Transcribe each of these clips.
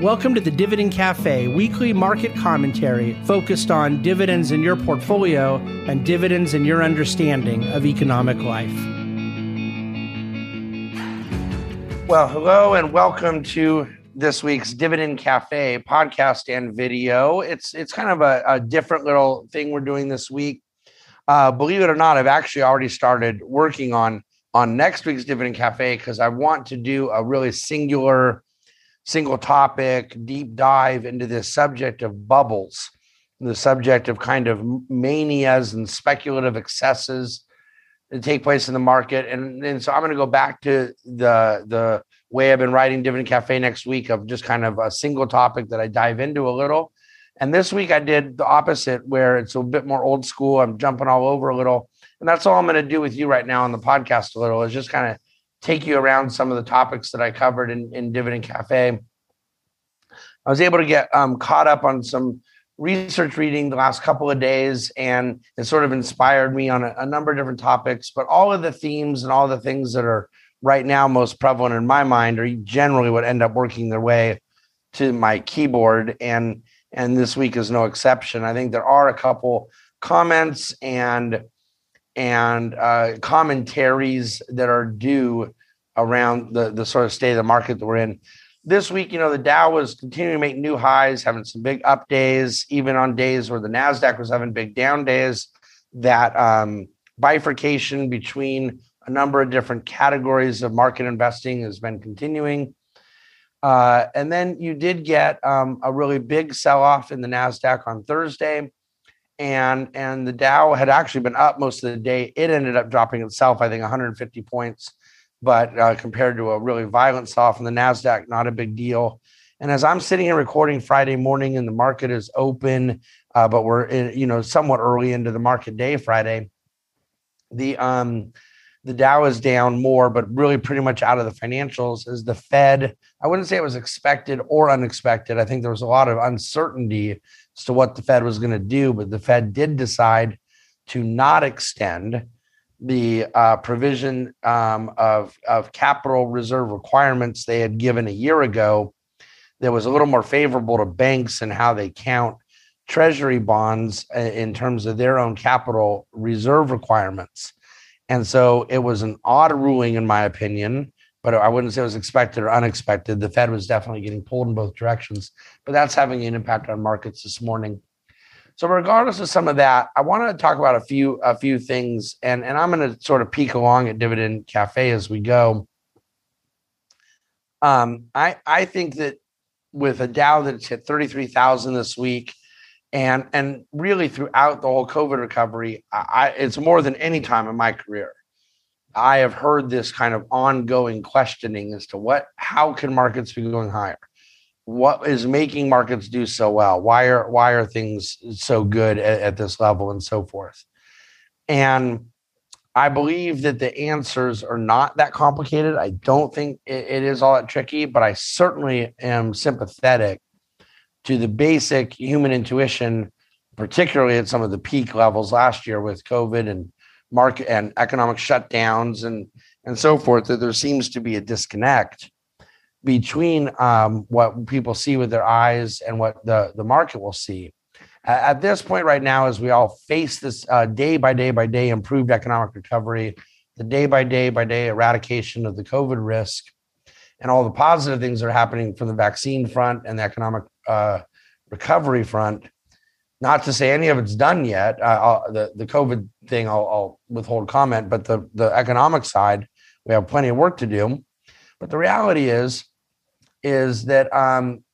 Welcome to the Dividend Cafe, weekly market commentary focused on dividends in your portfolio and dividends in your understanding of economic life. Well, hello and welcome to this week's Dividend Cafe podcast and video. It's it's kind of a, a different little thing we're doing this week. Uh, believe it or not, I've actually already started working on on next week's Dividend Cafe because I want to do a really singular single topic deep dive into this subject of bubbles, the subject of kind of manias and speculative excesses that take place in the market. And, and so I'm going to go back to the the way I've been writing Dividend Cafe next week of just kind of a single topic that I dive into a little. And this week I did the opposite, where it's a bit more old school. I'm jumping all over a little. And that's all I'm going to do with you right now on the podcast a little is just kind of take you around some of the topics that I covered in, in Dividend Cafe. I was able to get um, caught up on some research reading the last couple of days, and it sort of inspired me on a, a number of different topics. But all of the themes and all the things that are right now most prevalent in my mind are generally what end up working their way to my keyboard. And and this week is no exception. I think there are a couple comments and and uh, commentaries that are due around the the sort of state of the market that we're in. This week, you know, the Dow was continuing to make new highs, having some big up days, even on days where the Nasdaq was having big down days. That um, bifurcation between a number of different categories of market investing has been continuing. Uh, and then you did get um, a really big sell off in the Nasdaq on Thursday and and the Dow had actually been up most of the day. It ended up dropping itself, I think, 150 points, but uh, compared to a really violent sell in the Nasdaq, not a big deal. And as I'm sitting here recording Friday morning, and the market is open, uh, but we're in, you know somewhat early into the market day Friday. The um the Dow is down more, but really pretty much out of the financials. Is the Fed? I wouldn't say it was expected or unexpected. I think there was a lot of uncertainty as to what the Fed was going to do, but the Fed did decide to not extend the uh, provision um, of, of capital reserve requirements they had given a year ago that was a little more favorable to banks and how they count treasury bonds uh, in terms of their own capital reserve requirements. And so it was an odd ruling, in my opinion, but I wouldn't say it was expected or unexpected. The Fed was definitely getting pulled in both directions, but that's having an impact on markets this morning. So, regardless of some of that, I want to talk about a few a few things, and and I'm going to sort of peek along at Dividend Cafe as we go. Um, I I think that with a Dow that's hit 33,000 this week, and and really throughout the whole COVID recovery, I, it's more than any time in my career I have heard this kind of ongoing questioning as to what, how can markets be going higher? What is making markets do so well? Why are why are things so good at, at this level and so forth? And I believe that the answers are not that complicated. I don't think it, it is all that tricky, but I certainly am sympathetic to the basic human intuition, particularly at some of the peak levels last year with COVID and market and economic shutdowns and and so forth that there seems to be a disconnect between um, what people see with their eyes and what the the market will see. At this point right now as we all face this uh, day by day by day improved economic recovery the day by day by day eradication of the covid risk and all the positive things that are happening from the vaccine front and the economic uh, recovery front not to say any of it's done yet. Uh, the the COVID thing, I'll, I'll, withhold comment. But the the economic side, we have plenty of work to do. But the reality is, is that um,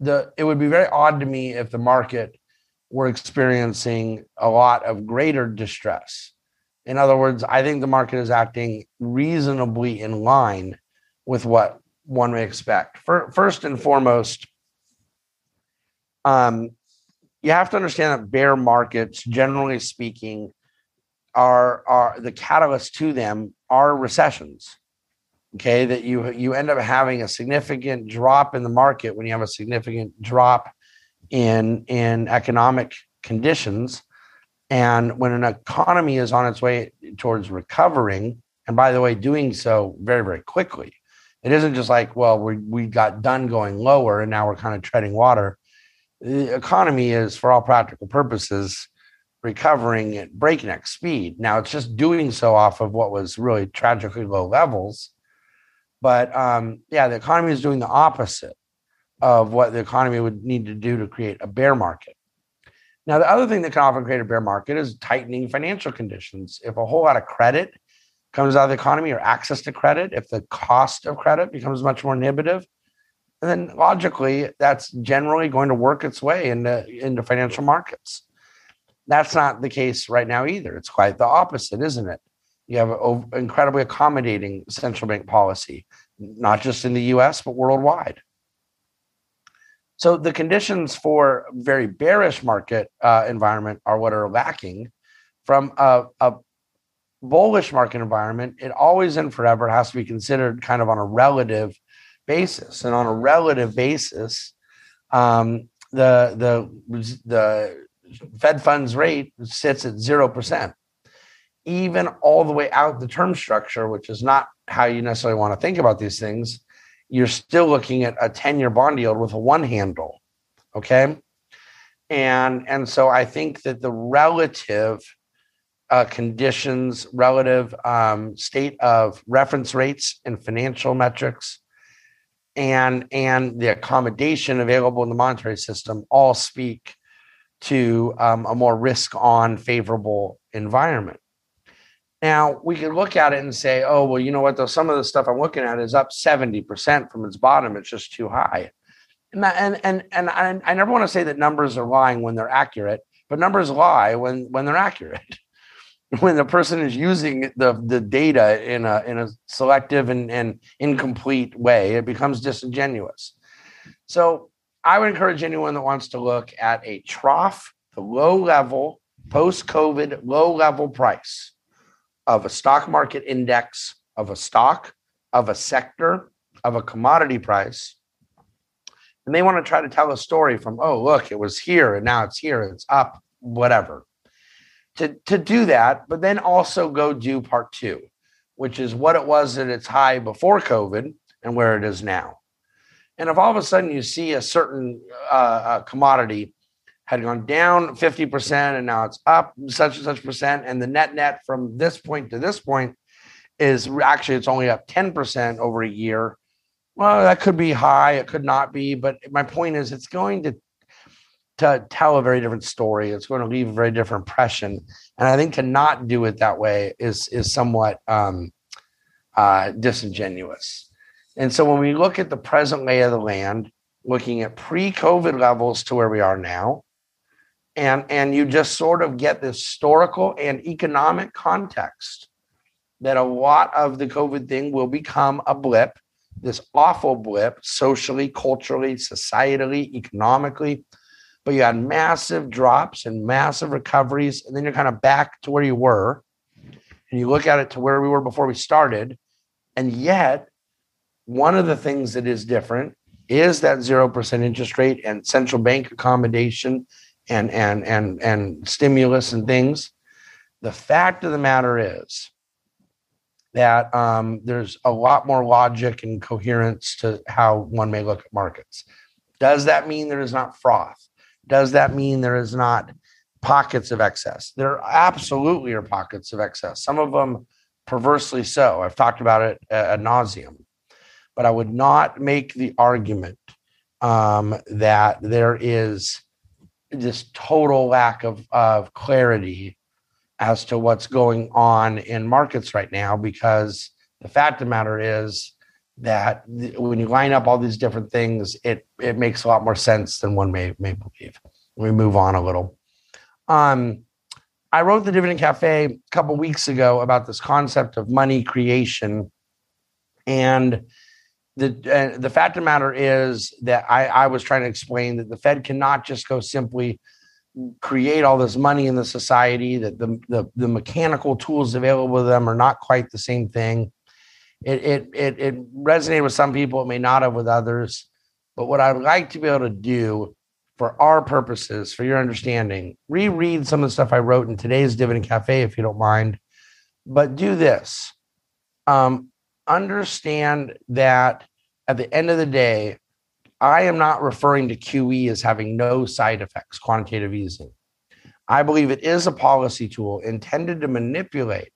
the it would be very odd to me if the market were experiencing a lot of greater distress. In other words, I think the market is acting reasonably in line with what one may expect. First and foremost, um, you have to understand that bear markets, generally speaking, are are the catalyst to them are recessions. Okay, that you you end up having a significant drop in the market when you have a significant drop in in economic conditions, and when an economy is on its way towards recovering, and by the way, doing so very very quickly. It isn't just like, well, we we got done going lower and now we're kind of treading water. The economy is, for all practical purposes, recovering at breakneck speed. Now it's just doing so off of what was really tragically low levels. But um, yeah, the economy is doing the opposite of what the economy would need to do to create a bear market. Now, the other thing that can often create a bear market is tightening financial conditions. If a whole lot of credit comes out of the economy or access to credit, if the cost of credit becomes much more inhibitive, then logically that's generally going to work its way into, into financial markets. That's not the case right now either. It's quite the opposite, isn't it? You have an incredibly accommodating central bank policy, not just in the US, but worldwide. So the conditions for very bearish market uh, environment are what are lacking. From a, a, bullish market environment, it always and forever has to be considered kind of on a relative basis. And on a relative basis, um, the the the Fed funds rate sits at zero percent, even all the way out the term structure, which is not how you necessarily want to think about these things you're still looking at a 10 year bond yield with a one handle. Okay. And, and so I think that the relative uh, conditions, relative um, state of reference rates and financial metrics, and, and the accommodation available in the monetary system all speak to um, a more risk on favorable environment. Now we could look at it and say, oh, well, you know what? Though some of the stuff I'm looking at is up 70% from its bottom. It's just too high. And and and and I, I never want to say that numbers are lying when they're accurate, but numbers lie when when they're accurate. when the person is using the the data in a in a selective and, and incomplete way, it becomes disingenuous. So I would encourage anyone that wants to look at a trough, the low level, post-COVID, low level price of a stock market index of a stock, of a sector, of a commodity price. And they want to try to tell a story from, oh, look, it was here and now it's here, it's up, whatever. To, to do that, but then also go do part two, which is what it was at its high before COVID and where it is now. And if all of a sudden you see a certain uh, commodity had gone down 50% and now it's up such and such percent. And the net net from this point to this point is actually it's only up 10% over a year. Well, that could be high, it could not be, but my point is it's going to to tell a very different story. It's going to leave a very different impression. And I think to not do it that way is is somewhat um, uh, disingenuous. And so when we look at the present lay of the land, looking at pre-COVID levels to where we are now, and and you just sort of get this historical and economic context that a lot of the covid thing will become a blip this awful blip socially culturally societally economically but you had massive drops and massive recoveries and then you're kind of back to where you were and you look at it to where we were before we started and yet one of the things that is different is that 0% interest rate and central bank accommodation and and and and stimulus and things. The fact of the matter is that um, there's a lot more logic and coherence to how one may look at markets. Does that mean there is not froth? Does that mean there is not pockets of excess? There absolutely are pockets of excess. Some of them perversely so. I've talked about it ad nauseum, but I would not make the argument um, that there is this total lack of, of clarity as to what's going on in markets right now because the fact of the matter is that when you line up all these different things it it makes a lot more sense than one may may believe. We move on a little. Um i wrote the dividend cafe a couple weeks ago about this concept of money creation. And the uh, the fact of the matter is that I, I was trying to explain that the Fed cannot just go simply create all this money in the society that the, the, the mechanical tools available to them are not quite the same thing. It, it it it resonated with some people, it may not have with others. But what I'd like to be able to do for our purposes, for your understanding, reread some of the stuff I wrote in today's Dividend Cafe, if you don't mind. But do this. Um, understand that at the end of the day, I am not referring to QE as having no side effects, quantitative easing. I believe it is a policy tool intended to manipulate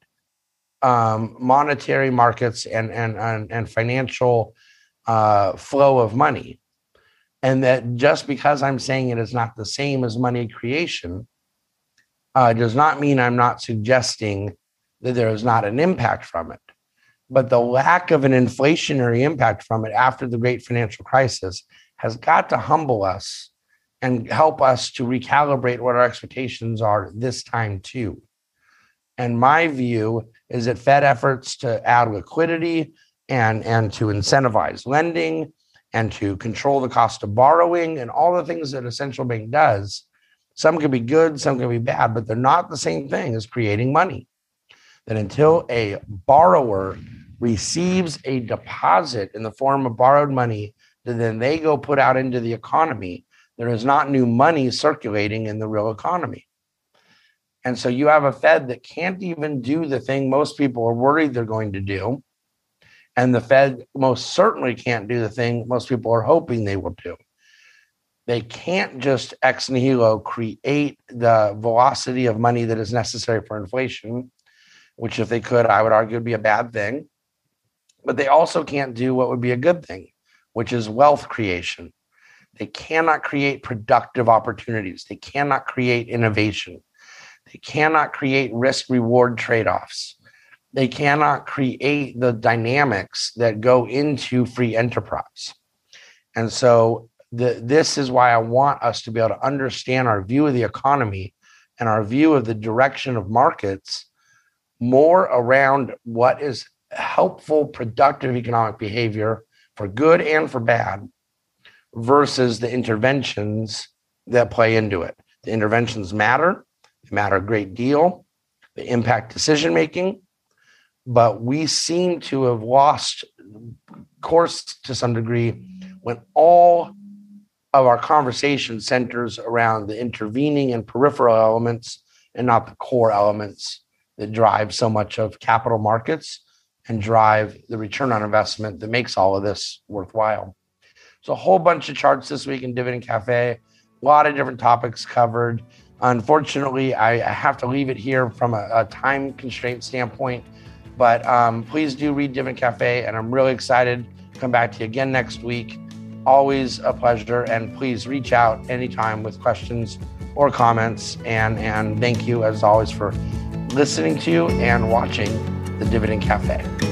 um, monetary markets and, and, and, and financial uh, flow of money. And that just because I'm saying it is not the same as money creation uh, does not mean I'm not suggesting that there is not an impact from it. But the lack of an inflationary impact from it after the great financial crisis has got to humble us and help us to recalibrate what our expectations are this time, too. And my view is that Fed efforts to add liquidity and, and to incentivize lending and to control the cost of borrowing and all the things that a central bank does. Some can be good, some can be bad, but they're not the same thing as creating money. That until a borrower receives a deposit in the form of borrowed money that then they go put out into the economy, there is not new money circulating in the real economy. And so you have a Fed that can't even do the thing most people are worried they're going to do. And the Fed most certainly can't do the thing most people are hoping they will do. They can't just ex nihilo create the velocity of money that is necessary for inflation, which, if they could, I would argue would be a bad thing. But they also can't do what would be a good thing, which is wealth creation. They cannot create productive opportunities. They cannot create innovation. They cannot create risk reward trade offs. They cannot create the dynamics that go into free enterprise. And so, the, this is why I want us to be able to understand our view of the economy and our view of the direction of markets more around what is helpful, productive economic behavior for good and for bad versus the interventions that play into it. The interventions matter, matter a great deal, they impact decision making, but we seem to have lost course to some degree when all of our conversation centers around the intervening and peripheral elements and not the core elements that drive so much of capital markets and drive the return on investment that makes all of this worthwhile. So, a whole bunch of charts this week in Dividend Cafe, a lot of different topics covered. Unfortunately, I, have to leave it here from a, a time constraint standpoint, but um, please do read Dividend Cafe, and I'm really excited to come back to you again next week. Always a pleasure, and please reach out anytime with questions or comments. And, and thank you, as always, for listening to and watching the Dividend Cafe.